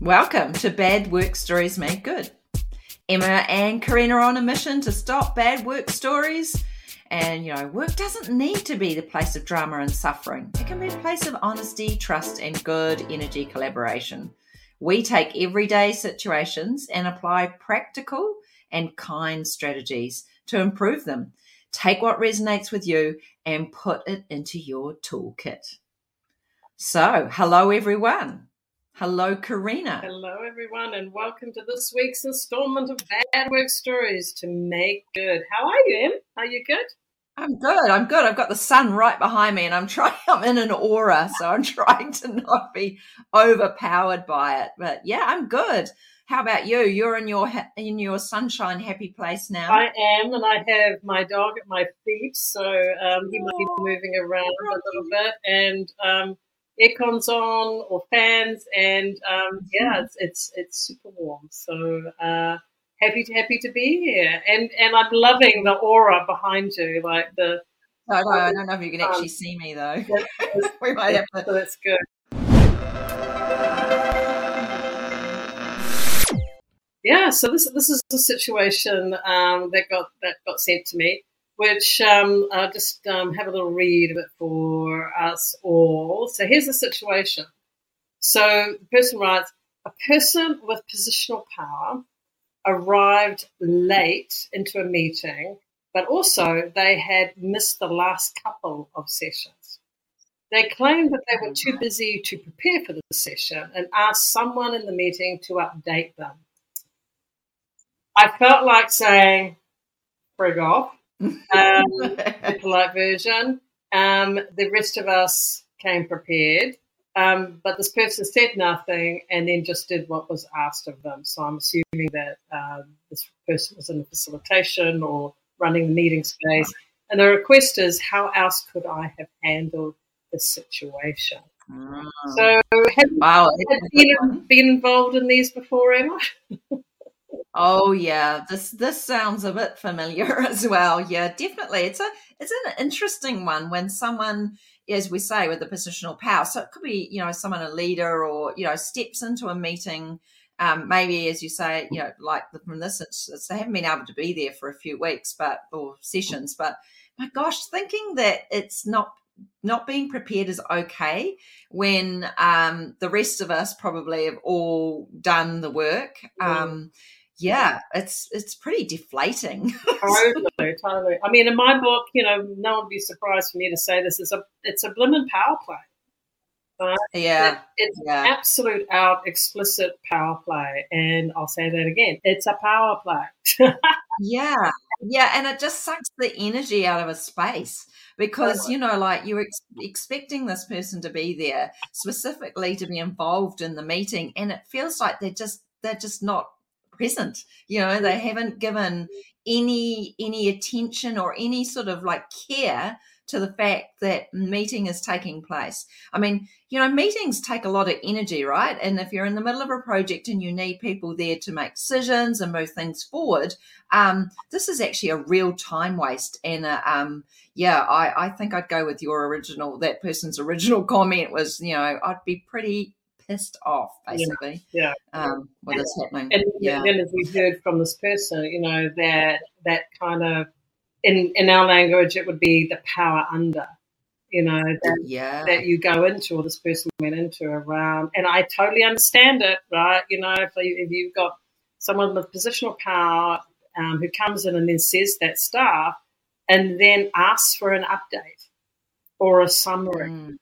Welcome to Bad Work Stories Made Good. Emma and Corina are on a mission to stop bad work stories. And, you know, work doesn't need to be the place of drama and suffering. It can be a place of honesty, trust, and good energy collaboration. We take everyday situations and apply practical and kind strategies to improve them. Take what resonates with you and put it into your toolkit. So, hello everyone. Hello, Corina. Hello, everyone, and welcome to this week's installment of Bad Work Stories to Make Good. How are you, Em? Are you good? I'm good. I'm good. I've got the sun right behind me, and I'm trying. I'm in an aura, so I'm trying to not be overpowered by it. But yeah, I'm good. How about you? You're in your in your sunshine, happy place now. I am, and I have my dog at my feet, so um, he might be moving around a little bit, and um, aircons on or fans, and um, yeah, mm-hmm. it's, it's it's super warm. So uh, happy to happy to be here, and and I'm loving the aura behind you, like the. No, no, I don't know if you can um, actually see me though. we might have to. So that's good. Yeah, so this this is the situation um, that got that got sent to me which um, I'll just um, have a little read of it for us all. So here's the situation. So the person writes A person with positional power arrived late into a meeting, but also they had missed the last couple of sessions. They claimed that they were too busy to prepare for the session and asked someone in the meeting to update them. I felt like saying, frig off um, the polite version. Um, the rest of us came prepared, um, but this person said nothing and then just did what was asked of them. So I'm assuming that uh, this person was in the facilitation or running the meeting space. And the request is, how else could I have handled this situation? Mm. So, have, wow. have you been, been involved in these before, Emma? Oh yeah, this this sounds a bit familiar as well. Yeah, definitely. It's a it's an interesting one when someone, as we say, with the positional power. So it could be you know someone a leader or you know steps into a meeting. Um, maybe as you say, you know, like from this, it's, it's, they haven't been able to be there for a few weeks, but or sessions. But my gosh, thinking that it's not not being prepared is okay when um, the rest of us probably have all done the work. Um, yeah, it's it's pretty deflating. totally, totally. I mean, in my book, you know, no one would be surprised for me to say this is a it's a blimmin' power play. Right? Yeah, it's yeah. absolute out explicit power play, and I'll say that again. It's a power play. yeah, yeah, and it just sucks the energy out of a space because you know, like you're ex- expecting this person to be there specifically to be involved in the meeting, and it feels like they're just they're just not present you know they haven't given any any attention or any sort of like care to the fact that meeting is taking place. I mean, you know, meetings take a lot of energy, right? And if you're in the middle of a project and you need people there to make decisions and move things forward, um, this is actually a real time waste. And uh, um, yeah, I, I think I'd go with your original, that person's original comment was, you know, I'd be pretty pissed off, basically. Yeah. yeah. Um, what is happening. And yeah. then, as we heard from this person, you know, that that kind of in in our language, it would be the power under. You know, that, yeah. that you go into, or this person went into around, and I totally understand it, right? You know, if, you, if you've got someone with positional power um, who comes in and then says that stuff, and then asks for an update or a summary. Mm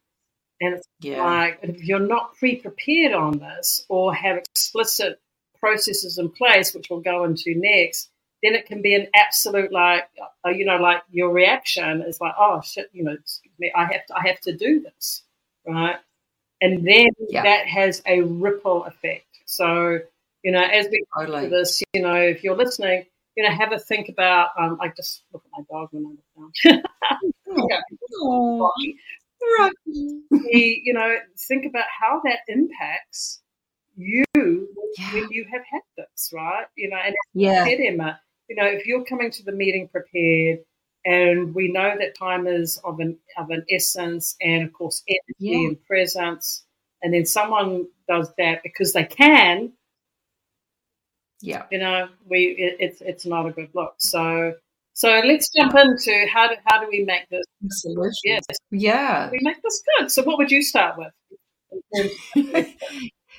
and it's yeah. like, if you're not pre prepared on this or have explicit processes in place, which we'll go into next, then it can be an absolute like, uh, you know, like your reaction is like, oh shit, you know, I have to, I have to do this, right? And then yeah. that has a ripple effect. So, you know, as we totally. do this, you know, if you're listening, you know, have a think about. Um, I just look at my dog when I'm down. Right. you know, think about how that impacts you yeah. when you have had this, right? You know, and yeah. said, Emma, you know, if you're coming to the meeting prepared and we know that time is of an of an essence and of course energy yeah. and presence, and then someone does that because they can, yeah, you know, we it, it's it's not a good look. So so let's jump into how do how do we make this solution? Yes, yeah, we make this good. So what would you start with?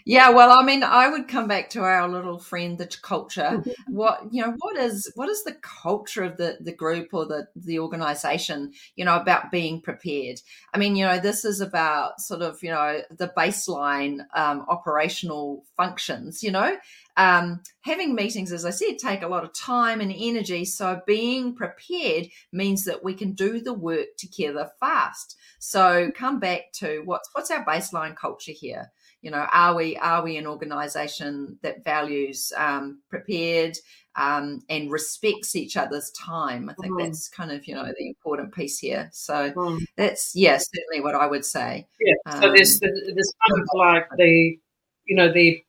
Yeah, well, I mean, I would come back to our little friend, the culture. what you know, what is what is the culture of the the group or the the organization? You know, about being prepared. I mean, you know, this is about sort of you know the baseline um, operational functions. You know, um, having meetings, as I said, take a lot of time and energy. So being prepared means that we can do the work together fast. So come back to what's what's our baseline culture here you know are we are we an organization that values um, prepared um, and respects each other's time i think mm. that's kind of you know the important piece here so mm. that's yeah certainly what i would say yeah so um, there's there's kind of like the you know the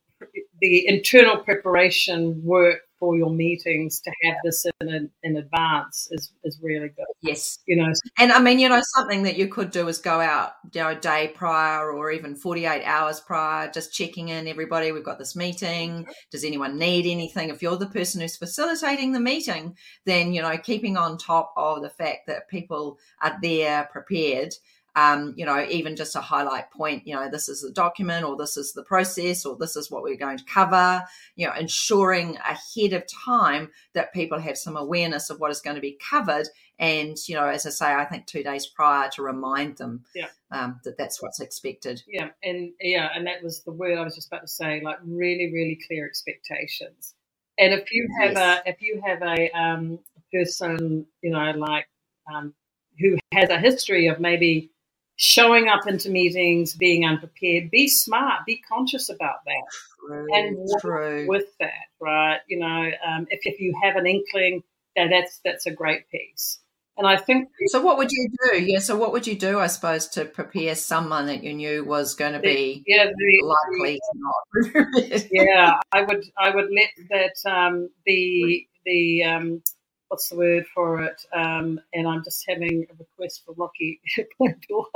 the internal preparation work for your meetings to have this in in advance is is really good. Yes, you know, and I mean, you know, something that you could do is go out, you know, a day prior or even forty eight hours prior, just checking in. Everybody, we've got this meeting. Mm-hmm. Does anyone need anything? If you're the person who's facilitating the meeting, then you know, keeping on top of the fact that people are there prepared um, you know, even just a highlight point, you know, this is the document or this is the process or this is what we're going to cover, you know, ensuring ahead of time that people have some awareness of what is going to be covered. And, you know, as I say, I think two days prior to remind them yeah. um, that that's what's expected. Yeah. And yeah, and that was the word I was just about to say, like really, really clear expectations. And if you have yes. a, if you have a um, person, you know, like, um, who has a history of maybe showing up into meetings, being unprepared. Be smart. Be conscious about that, true, and work true. with that. Right? You know, um, if if you have an inkling, that that's that's a great piece. And I think so. What would you do? Yeah. So what would you do? I suppose to prepare someone that you knew was going to be yeah the, likely the, to not. yeah, I would I would let that um, the the um, what's the word for it? Um, and I'm just having a request for Rocky door.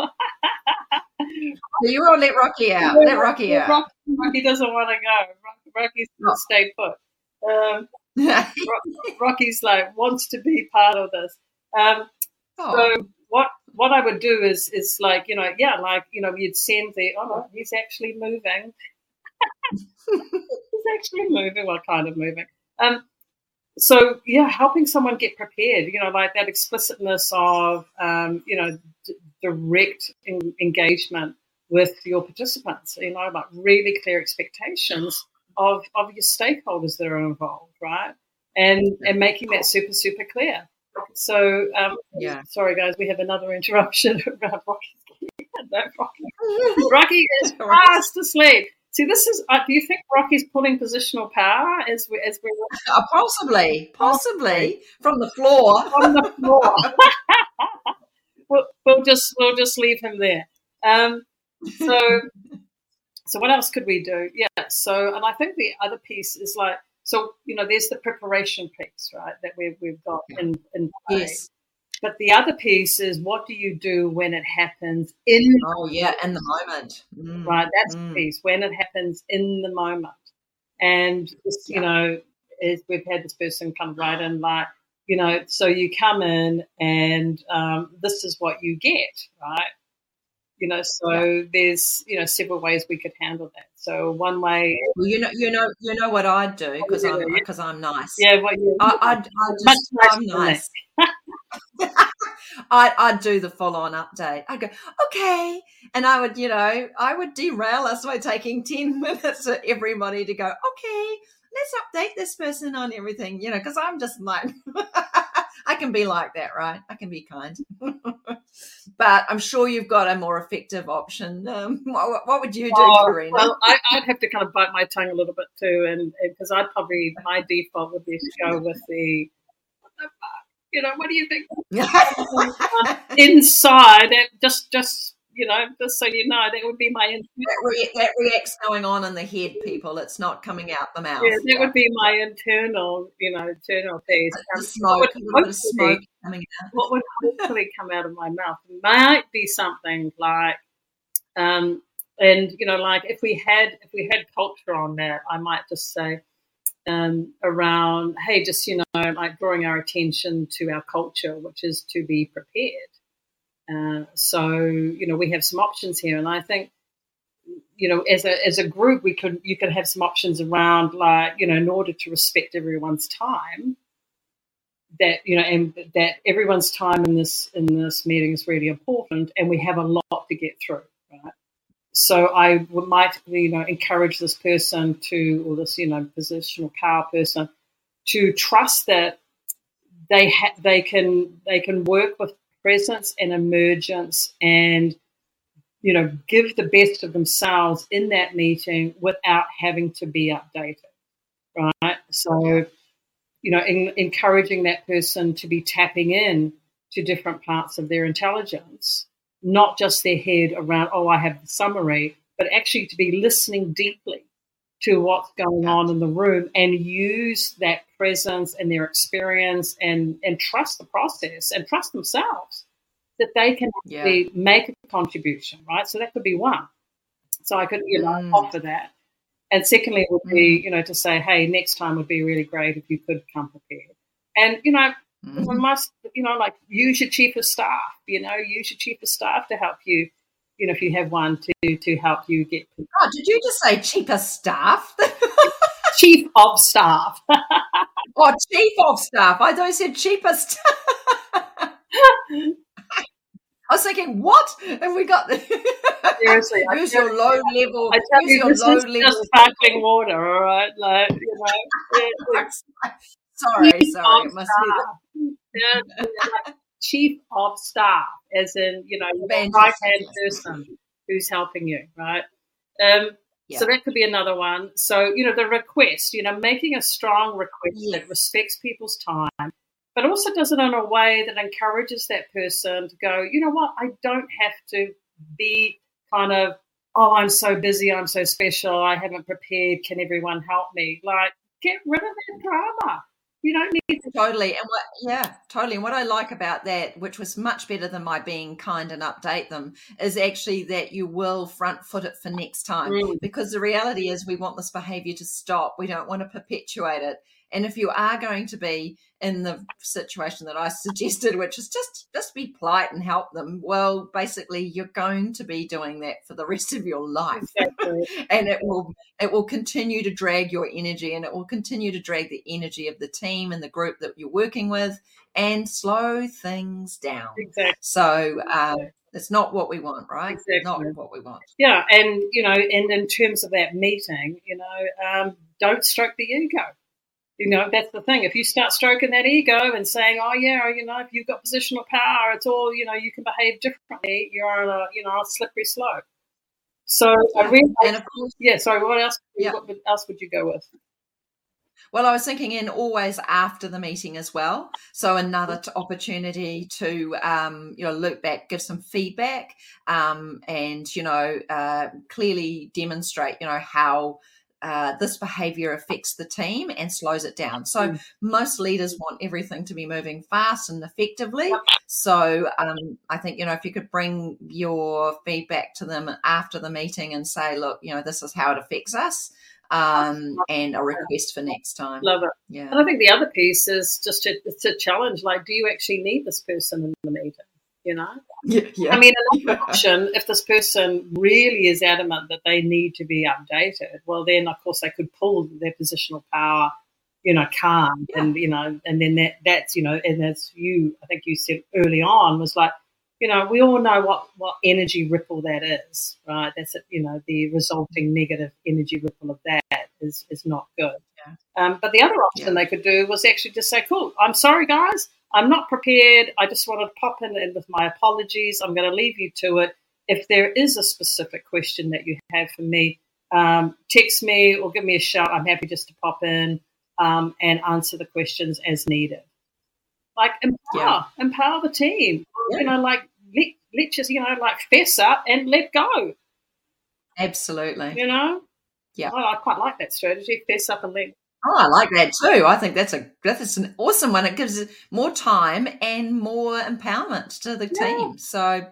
you won't let Rocky out. Let Rocky out. Rocky, Rocky doesn't want to go. Rocky's going to stay put. Um, Rocky's like wants to be part of this. Um, oh. So what what I would do is is like you know yeah like you know you'd send the oh no, he's actually moving. he's actually moving. What kind of moving? Um, so yeah, helping someone get prepared, you know, like that explicitness of, um, you know, d- direct in- engagement with your participants, you know, like really clear expectations of, of your stakeholders that are involved, right? And, and making that super, super clear. So, um, yeah. Sorry, guys, we have another interruption. Rocky, Rocky is fast asleep. See, this is. Uh, do you think Rocky's pulling positional power as we as we? Uh, possibly, possibly from the floor. From the floor. we'll, we'll just we'll just leave him there. Um, so, so what else could we do? Yeah. So, and I think the other piece is like, so you know, there's the preparation piece, right? That we've we've got in in play. Yes. But the other piece is what do you do when it happens in Oh yeah, in the moment. Mm. Right, that's mm. the piece. When it happens in the moment. And just, yeah. you know, is we've had this person come right in like, you know, so you come in and um, this is what you get, right? You know, so yeah. there's you know several ways we could handle that. So one way, well, you know, you know, you know what I'd do because I'm because I'm nice. Yeah, what you, I, I'd, I'd just, I'm nice. I, I'd do the full on update. I'd go, okay. And I would, you know, I would derail us by taking 10 minutes for everybody to go, okay, let's update this person on everything, you know, because I'm just like, I can be like that, right? I can be kind. but I'm sure you've got a more effective option. Um, what, what, would you do, oh, Corina? Well, I, would have to kind of bite my tongue a little bit too, and because I'd probably, my default would be to go with the you know, what do you think? Inside, just just you know, just so you know, that would be my that, re- that reacts going on in the head, people. It's not coming out the mouth. Yeah, that yeah. would be my internal, you know, internal piece. Um, smoke, what would, smoke coming out. What would hopefully come out of my mouth might be something like, um, and you know, like if we had if we had culture on that, I might just say um, around, hey, just you know, like drawing our attention to our culture, which is to be prepared. Uh, so you know, we have some options here, and I think you know, as a as a group, we could you could have some options around like you know, in order to respect everyone's time, that you know, and that everyone's time in this in this meeting is really important, and we have a lot to get through, right? So I might you know encourage this person to, or this you know positional power person, to trust that they ha- they can they can work with presence and emergence and you know, give the best of themselves in that meeting without having to be updated, right? So, you know, in, encouraging that person to be tapping in to different parts of their intelligence, not just their head around, oh, I have the summary, but actually to be listening deeply to what's going on in the room and use that presence and their experience and, and trust the process and trust themselves that they can actually yeah. make a contribution, right? So that could be one. So I could, you know, mm. offer that. And secondly, would be, mm. you know, to say, hey, next time would be really great if you could come prepared. And, you know, mm. must, you know, like use your chief of staff, you know, use your chief of staff to help you, you know, if you have one to to help you get. Oh, did you just say cheaper staff? chief of staff. oh, chief of staff. I thought you said staff. I was thinking, what have we got? Seriously, who's your low you, level? I tell you, this is level? just sparkling water, all right? Like, you know, sorry, chief sorry, it must be yeah, like chief of staff, as in you know, right hand person who's helping you, right? Um, yeah. So that could be another one. So you know, the request, you know, making a strong request yes. that respects people's time but also does it in a way that encourages that person to go, you know what, I don't have to be kind of, oh, I'm so busy, I'm so special, I haven't prepared, can everyone help me? Like, get rid of that drama. You don't need to. Totally. And what, yeah, totally. And what I like about that, which was much better than my being kind and update them, is actually that you will front foot it for next time. Mm. Because the reality is, we want this behavior to stop. We don't want to perpetuate it. And if you are going to be in the situation that I suggested, which is just just be polite and help them, well, basically you're going to be doing that for the rest of your life. Exactly. and it will it will continue to drag your energy and it will continue to drag the energy of the team and the group that you're working with and slow things down. Exactly. So um, it's not what we want, right? Exactly. Not what we want. Yeah, and you know, and in terms of that meeting, you know, um, don't stroke the ego you know, that's the thing. If you start stroking that ego and saying, "Oh yeah, you know, if you've got positional power, it's all you know, you can behave differently," you're on a you know a slippery slope. So I really, and of course, yeah. Sorry, what else? Yeah. What else would you go with? Well, I was thinking in always after the meeting as well. So another t- opportunity to, um, you know, look back, give some feedback, um, and you know, uh, clearly demonstrate, you know, how uh, this behavior affects the team and slows it down. So mm. most leaders want everything to be moving fast and effectively. So um, I think you know if you could bring your feedback to them after the meeting and say, look, you know, this is how it affects us. Um, and a request for next time. Love it. Yeah. And I think the other piece is just to, to challenge like, do you actually need this person in the meeting? You know? Yeah, yeah. I mean, another option, if this person really is adamant that they need to be updated, well, then of course they could pull their positional power, you know, calm, yeah. and you know, and then that that's you know, and as you, I think you said early on, was like, you know, we all know what what energy ripple that is, right? That's it, you know, the resulting negative energy ripple of that is is not good. Yeah. Um, but the other option they could do was actually just say, "Cool, I'm sorry, guys." I'm not prepared. I just want to pop in with my apologies. I'm going to leave you to it. If there is a specific question that you have for me, um, text me or give me a shout. I'm happy just to pop in um, and answer the questions as needed. Like empower, yeah. empower the team. Yeah. You know, like let let just you know like fess up and let go. Absolutely. You know. Yeah. I quite like that strategy. Fess up and let Oh, I like that too. I think that's a that's an awesome one. It gives more time and more empowerment to the yeah. team. So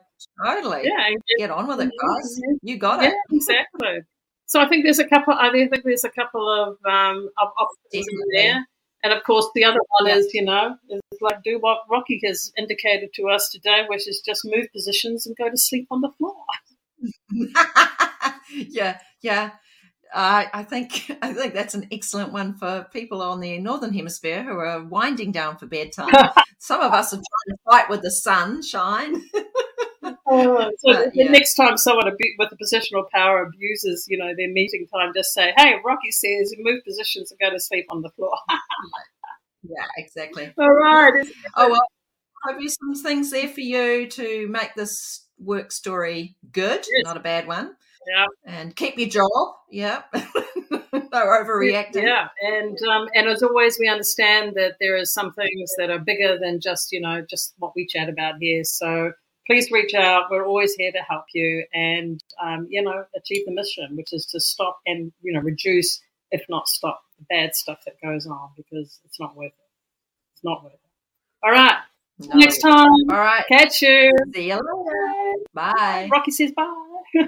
totally. Yeah, get on with it, guys. You got it. Yeah, exactly. So I think there's a couple. I think there's a couple of um, of options there, and of course the other one is you know is like do what Rocky has indicated to us today, which is just move positions and go to sleep on the floor. yeah, yeah. Uh, I think I think that's an excellent one for people on the northern hemisphere who are winding down for bedtime. Some of us are trying to fight with the sunshine. oh, so but, the, yeah. next time someone with a positional power abuses, you know, their meeting time, just say, "Hey, Rocky says move positions and go to sleep on the floor." yeah, exactly. All right. Oh well, hope you some things there for you to make this work story good, yes. not a bad one. Yeah. And keep your job. Yeah. no overreacting. Yeah. And um, and as always, we understand that there are some things that are bigger than just you know just what we chat about here. So please reach out. We're always here to help you and um, you know achieve the mission, which is to stop and you know reduce, if not stop, the bad stuff that goes on because it's not worth it. It's not worth it. All right. No. Next time. All right. Catch you. See you later. Bye. Rocky says bye.